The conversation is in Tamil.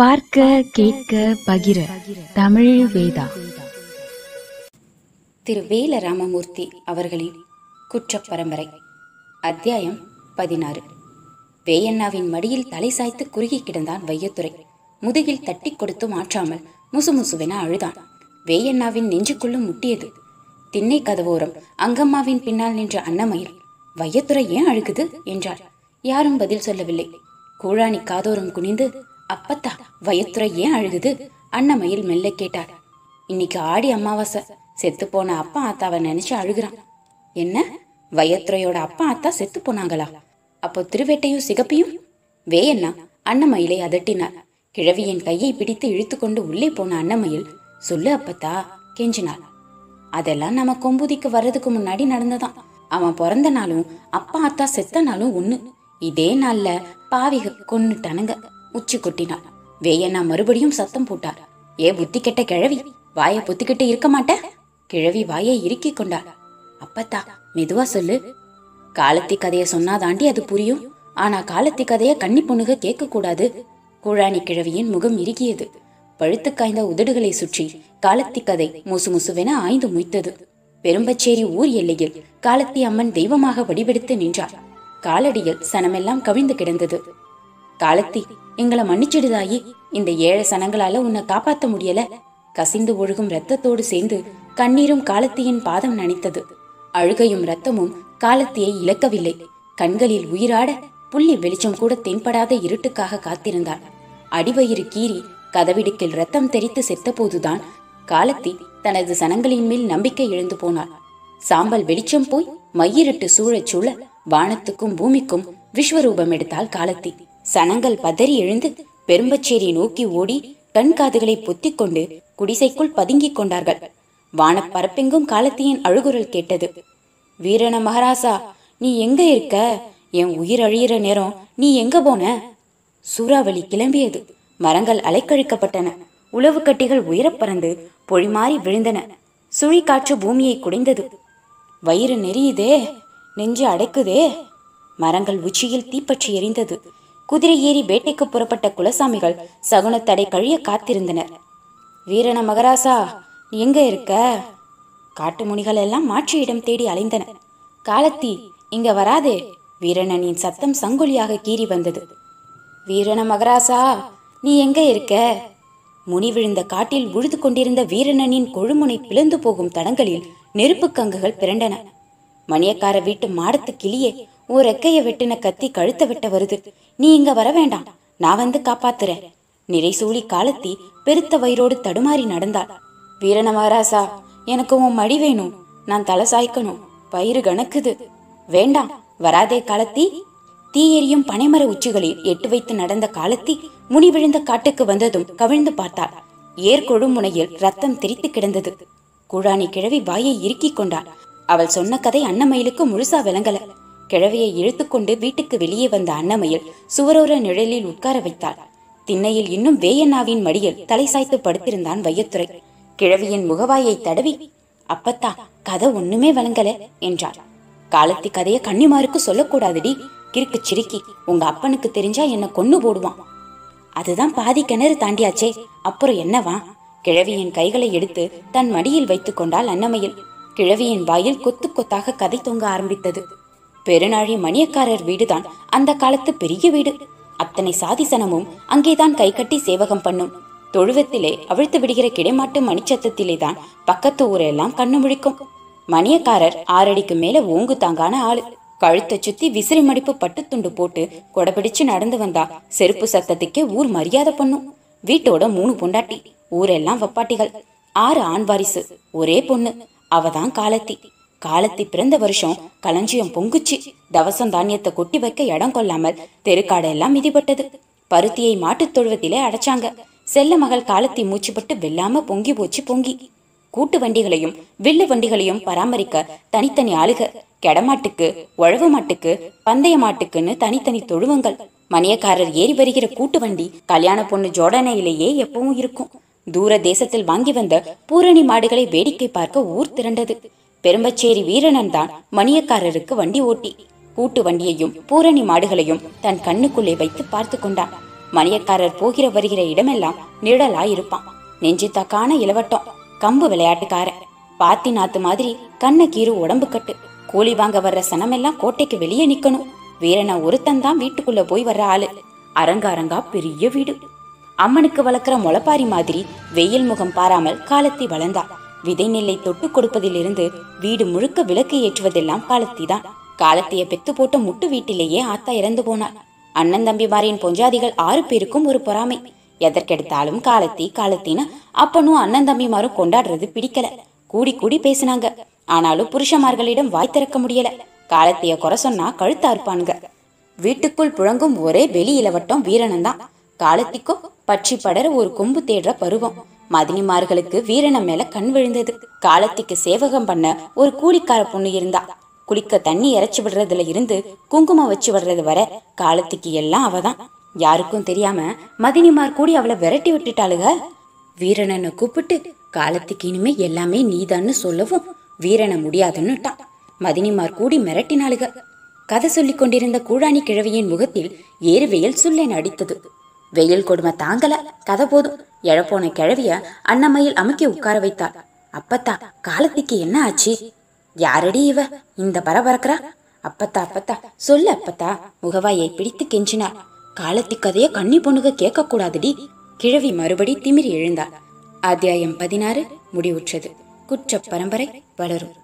பார்க்க கேட்க பகிர. தமிழ் வேதா. திரு வேல ராமமூர்த்தி அவர்களின் குற்ற பரம்பரை அத்தியாயம் பதினாறு. வேயண்ணாவின் மடியில் தலை சாய்த்து குறுகி கிடந்தான் வையத்துறை. முதுகில் தட்டி கொடுத்து மாற்றாமல் முசுமுசுவென அழுதான். வேயண்ணாவின் நெஞ்சுக்குள்ளும் முட்டியது. திண்ணை கதவோரம் அங்கம்மாவின் பின்னால் நின்ற அன்னமயில் வையத்துறை ஏன் அழுகுது? என்றார் யாரும் பதில் சொல்லவில்லை. கூழாணி காதோரம் குனிந்து அப்பத்தா வயத்துறை ஏன் அழுகுது? அன்னமயில் மெல்ல கேட்டாள் இன்னைக்கு ஆடி அமாவாசை. செத்து போன அப்பா ஆத்தாவை நினைச்சு அழுகுறான். என்ன? வயத்துறையோட அப்பா ஆத்தா செத்து போனாங்களா? அப்போ திருவேட்டையும் சிகப்பியும்? வேயண்ணா அன்னமயிலை அதட்டினார். கிழவியின் கையை பிடித்து இழுத்துக்கொண்டு உள்ளே போன அன்னமயில் சொல்லு அப்பத்தா கெஞ்சினாள். அதெல்லாம் நம்ம கொம்புதிக்கு வர்றதுக்கு முன்னாடி நடந்ததான் அவன் பிறந்த நாளும் அப்பா அத்தா செத்த நாளும் ஒண்ணு. இதே நாள்ல பாவிக கொன்னுட்டானுங்க. உச்சி கொட்டினாள். வேயண்ணா மறுபடியும் சத்தம் போட்டார். ஏ புத்தி கெட்ட கிழவி வாயை பொத்திக்கிட்டு இருக்க மாட்ட? கிழவி வாயை இறுக்கிக் கொண்டாள். அப்பத்தா மெதுவா சொல்லு. காலத்தி கதைய சொன்னாதாண்டி அது புரியும். ஆனா காலத்தி கதைய கன்னி பொண்ணுக கேட்க கூடாது. கூழாணி கிழவியின் முகம் இறுகியது. பழுத்து காய்ந்த உதடுகளை சுற்றி காலத்தி கதை முசு முசுவென ஆய்ந்து முய்த்தது. பெரும்பச்சேரி ஊர் எல்லையில் காலத்தி அம்மன் தெய்வமாக வடிவெடுத்து நின்றாள். காலடியில் சனமெல்லாம் கவிழ்ந்து கிடந்தது. காலத்தி எங்களை மன்னிச்சிடுதாயி. இந்த ஏழை சனங்களால உன்னை காப்பாத்த முடியல. கசிந்து ஒழுகும் ரத்தத்தோடு சேர்ந்து கண்ணீரும் காலத்தியின் பாதம் நனைத்தது. அழுகையும் ரத்தமும் காலத்தியை இழக்கவில்லை. கண்களில் உயிராட புள்ளி வெளிச்சம் கூட தென்படாத இருட்டுக்காக காத்திருந்தாள். அடிவயிறு கீறி கதவிடுக்கில் ரத்தம் தெரித்து செத்தபோதுதான் காலத்தி தனது சனங்களின் மேல் நம்பிக்கை இழந்து போனாள். சாம்பல் வெளிச்சம் போய் மையிருட்டு சூழச் சூழ வானத்துக்கும் பூமிக்கும் விஸ்வரூபம் எடுத்தாள் காலத்தி. சனங்கள் பதறி எழுந்து பெரும்பச்சேரி நோக்கி ஓடி கண் காதுகளை பொத்திக் கொண்டு குடிசைக்குள் பதுங்கிக் கொண்டார்கள். வானப்பரப்பெங்கும் காலத்தியின் அழுகுரல் கேட்டது. வீரன மகாராசா நீ எங்க இருக்க? என் உயிர் அழியிற நேரம் நீ எங்க போன? சூறாவளி கிளம்பியது. மரங்கள் அலைக்கழிக்கப்பட்டன. உளவு கட்டிகள் உயரப் பறந்து பொழிமாறி விழுந்தன. சுழிக்காற்று பூமியை குடைந்தது. வயிறு நெறியுதே? நெஞ்சு அடைக்குதே? மரங்கள் உச்சியில் தீப்பற்றி எரிந்தது. குதிரை ஏறி வேட்டைக்கு புறப்பட்ட குலசாமிகள் சகுனத்தடை கழிய காத்திருந்தனர். வீரன மகராசா நீ எங்க இருக்க? காட்டு முனிகள் எல்லாம் மாற்று இடம் தேடி அலைந்தன. காலத்தி இங்க வராதே. வீரணனின் சத்தம் சங்கொலியாக கீறி வந்தது. வீரண மகராசா நீ எங்க இருக்க? முனி விழுந்த காட்டில் உழுது கொண்டிருந்த வீரணனின் கொழுமுனை பிளந்து போகும் தடங்களில் நெருப்பு கங்குகள் பிறண்டன. மணியக்கார வீட்டு மாடத்து கிளியே ஓர் ரெக்கைய வெட்டின கத்தி கழுத்த வெட்ட வருது. நீ இங்க வர வேண்டாம். நான் வந்து காப்பாத்துறேன். நிறைசூழி காலத்தி பெருத்த வயிறோடு தடுமாறி நடந்தாள். வீரன மகாராசா எனக்கு உன் மடி வேணும். நான் தலை சாய்க்கணும். பயிறு கணக்குது வேண்டாம். வராதே காலத்தி. தீ பனைமர உச்சிகளில் எட்டு வைத்து நடந்த காலத்தி முனி விழுந்த காட்டுக்கு வந்ததும் கவிழ்ந்து பார்த்தாள். ஏர்கொழு முனையில் ரத்தம் தெரித்து கிடந்தது. குழானி கிழவி வாயை இறுக்கிக் கொண்டாள். அவள் சொன்ன கதை அன்னமயிலுக்கு முழுசா விளங்கல. கிழவியை இழுத்துக்கொண்டு வீட்டுக்கு வெளியே வந்த அன்னமையில் சுவரோர நிழலில் உட்கார வைத்தாள். திண்ணையில் இன்னும் வேயண்ணாவின் மடியில் தலை சாய்த்து படுத்திருந்தான் வையத்துறை. கிழவியின் முகவாயை தடவி அப்பத்தா கதை ஒண்ணுமே வழங்கல என்றாள். காலத்தி கதைய கன்னிமாருக்கு சொல்லக்கூடாதுடி. கிறுக்கு சிரிக்கி உங்க அப்பனுக்கு தெரிஞ்சா என்ன கொன்னு போடுவான். அதுதான் பாதி கிணறு தாண்டியாச்சே அப்புறம் என்னவா? கிழவியின் கைகளை எடுத்து தன் மடியில் வைத்துக் கொண்டாள் அன்னமையில் கிழவியின் வாயில் கொத்து கொத்தாக கதை தொங்க ஆரம்பித்தது. பெருநாழி மணியக்காரர் வீடுதான் அந்த காலத்து பெரிய வீடு. அத்தனை சாதிசனமும் அங்கேதான் கை கட்டி சேவகம் பண்ணும். தொழுவத்திலே அவிழ்த்து விடுகிற கிடைமாட்டு மணிச்சத்தத்திலே தான் பக்கத்து ஊரெல்லாம் கண்ணு முழிக்கும். மணியக்காரர் ஆறடிக்கு மேல ஓங்கு தாங்கான ஆளு. கழுத்தை சுத்தி விசிறி மடிப்பு பட்டுத்துண்டு போட்டு கொடபிடிச்சு நடந்து வந்தா செருப்பு சத்தத்துக்கே ஊர் மரியாதை பண்ணும். வீட்டோட மூணு பொண்டாட்டி ஊரெல்லாம் வப்பாட்டிகள். ஆறு ஆண் வாரிசு ஒரே பொண்ணு அவதான் காலத்தி. காலத்தி பிறந்த வருஷம் களஞ்சியம் பொங்குச்சு. தவசம் தானியத்தை கொட்டி வைக்க இடம் கொள்ளாமல் தெருக்காடெல்லாம் மிதிப்பட்டது. பருத்தியை மாட்டுத் தொழுவத்திலே அடைச்சாங்க. செல்ல மகள் காலத்தி மூச்சுப்பட்டு வெல்லாம பொங்கி போச்சு பொங்கி. கூட்டு வண்டிகளையும் வில்லு வண்டிகளையும் பராமரிக்க தனித்தனி ஆளுக. கெடமாட்டுக்கு உழவு மாட்டுக்கு பந்தய மாட்டுக்குன்னு தனித்தனி தொழுவங்கள். மணியக்காரர் ஏறி வருகிற கூட்டு வண்டி கல்யாண பொண்ணு ஜோடனையிலேயே எப்பவும் இருக்கும். தூர தேசத்தில் வாங்கி வந்த பூரணி மாடுகளை வேடிக்கை பார்க்க ஊர் திரண்டது. பெரும்பச்சேரி வீரனன் தான் மணியக்காரருக்கு வண்டி ஓட்டி. கூட்டு வண்டியையும் பூரணி மாடுகளையும் தன் கண்ணுக்குள்ளே வைத்து பார்த்து கொண்டான். மணியக்காரர் போகிற வருகிற இடமெல்லாம் நிழலாயிருப்பான். நெஞ்சு தக்கான இளவட்டம் கம்பு விளையாட்டுக்காரன். பாத்தி நாத்து மாதிரி கண்ண கீறு உடம்பு கட்டு. கூலி வாங்க வர்ற சனமெல்லாம் கோட்டைக்கு வெளியே நிக்கணும். வீரனை ஒருத்தன் தான் வீட்டுக்குள்ள போய் வர்ற ஆளு. அரங்க அரங்கா பெரிய வீடு. அம்மனுக்கு வளர்க்குற முளப்பாரி மாதிரி வெயில் முகம் பாராமல் காலத்தி வளர்ந்தா விதைநெல்லை தொட்டு கொடுப்பதிலிருந்து வீடு முழுக்க விளக்கு ஏற்றுவதெல்லாம் காலத்திதான். காலத்திய பெத்து போட்ட முட்டு வீட்டிலேயே ஆத்தா இறந்து போனார். அண்ணன் தம்பிமாரின் பொஞ்சாதிகள் ஆறு பேருக்கும் ஒரு பொறாமை. எதற்கெடுத்தாலும் காலத்தி காலத்தின்னு அப்பனும் அண்ணன் தம்பிமாரும் கொண்டாடுறது பிடிக்கல. கூடி கூடி பேசினாங்க. ஆனாலும் புருஷமார்களிடம் வாய் திறக்க முடியல. காலத்திய குறை சொன்னா கழுத்தா இருப்பானுங்க. வீட்டுக்குள் புழங்கும் ஒரே வெளி இளவட்டம் வீரனந்தான். காலத்திக்கும் பற்றி படர ஒரு கொம்பு தேடுற பருவம். மதினிமார்களுக்கு வீரன மேல கண் விழுந்தது. காலத்திக்கு சேவகம் பண்ண ஒரு கூலிக்கார பொண்ணு இருந்தா. குளிக்க தண்ணி இறைச்சி விடுறதுல இருந்து குங்குமம் வச்சு விடுறது வர காலத்துக்கு எல்லாம் அவதான். யாருக்கும் தெரியாம மதினிமார் கூடி அவளை விரட்டி விட்டுட்டாளுக. வீரனனை கூப்பிட்டு காலத்துக்கு இனிமே எல்லாமே நீதான்னு சொல்லவும் வீரனை முடியாதுன்னுட்டான். மதினிமார் கூடி மிரட்டினாளுக. கதை சொல்லிக் கொண்டிருந்த கூழாணி கிழவியின் முகத்தில் ஏறுவையில் சுள்ளென அடித்தது. வெயில் கொடுமை தாங்கல. கதை போதும். எழப்போன கிழவிய அன்னமையில் அமுக்கி உட்கார வைத்தாள். அப்பத்தா காலத்திக்கு என்ன ஆச்சு? யாரடி இவ? இந்த பரபரக்கிறா அப்பத்தா அப்பத்தா சொல்லு அப்பத்தா. முகவாயை பிடித்து கெஞ்சினார் காலத்தி கதைய கன்னி பொண்ணுக கேட்க கூடாதுடி கிழவி மறுபடி திமிரி எழுந்தாள். அத்தியாயம் பதினாறு முடிவுற்றது. குற்ற பரம்பரை வளரும்.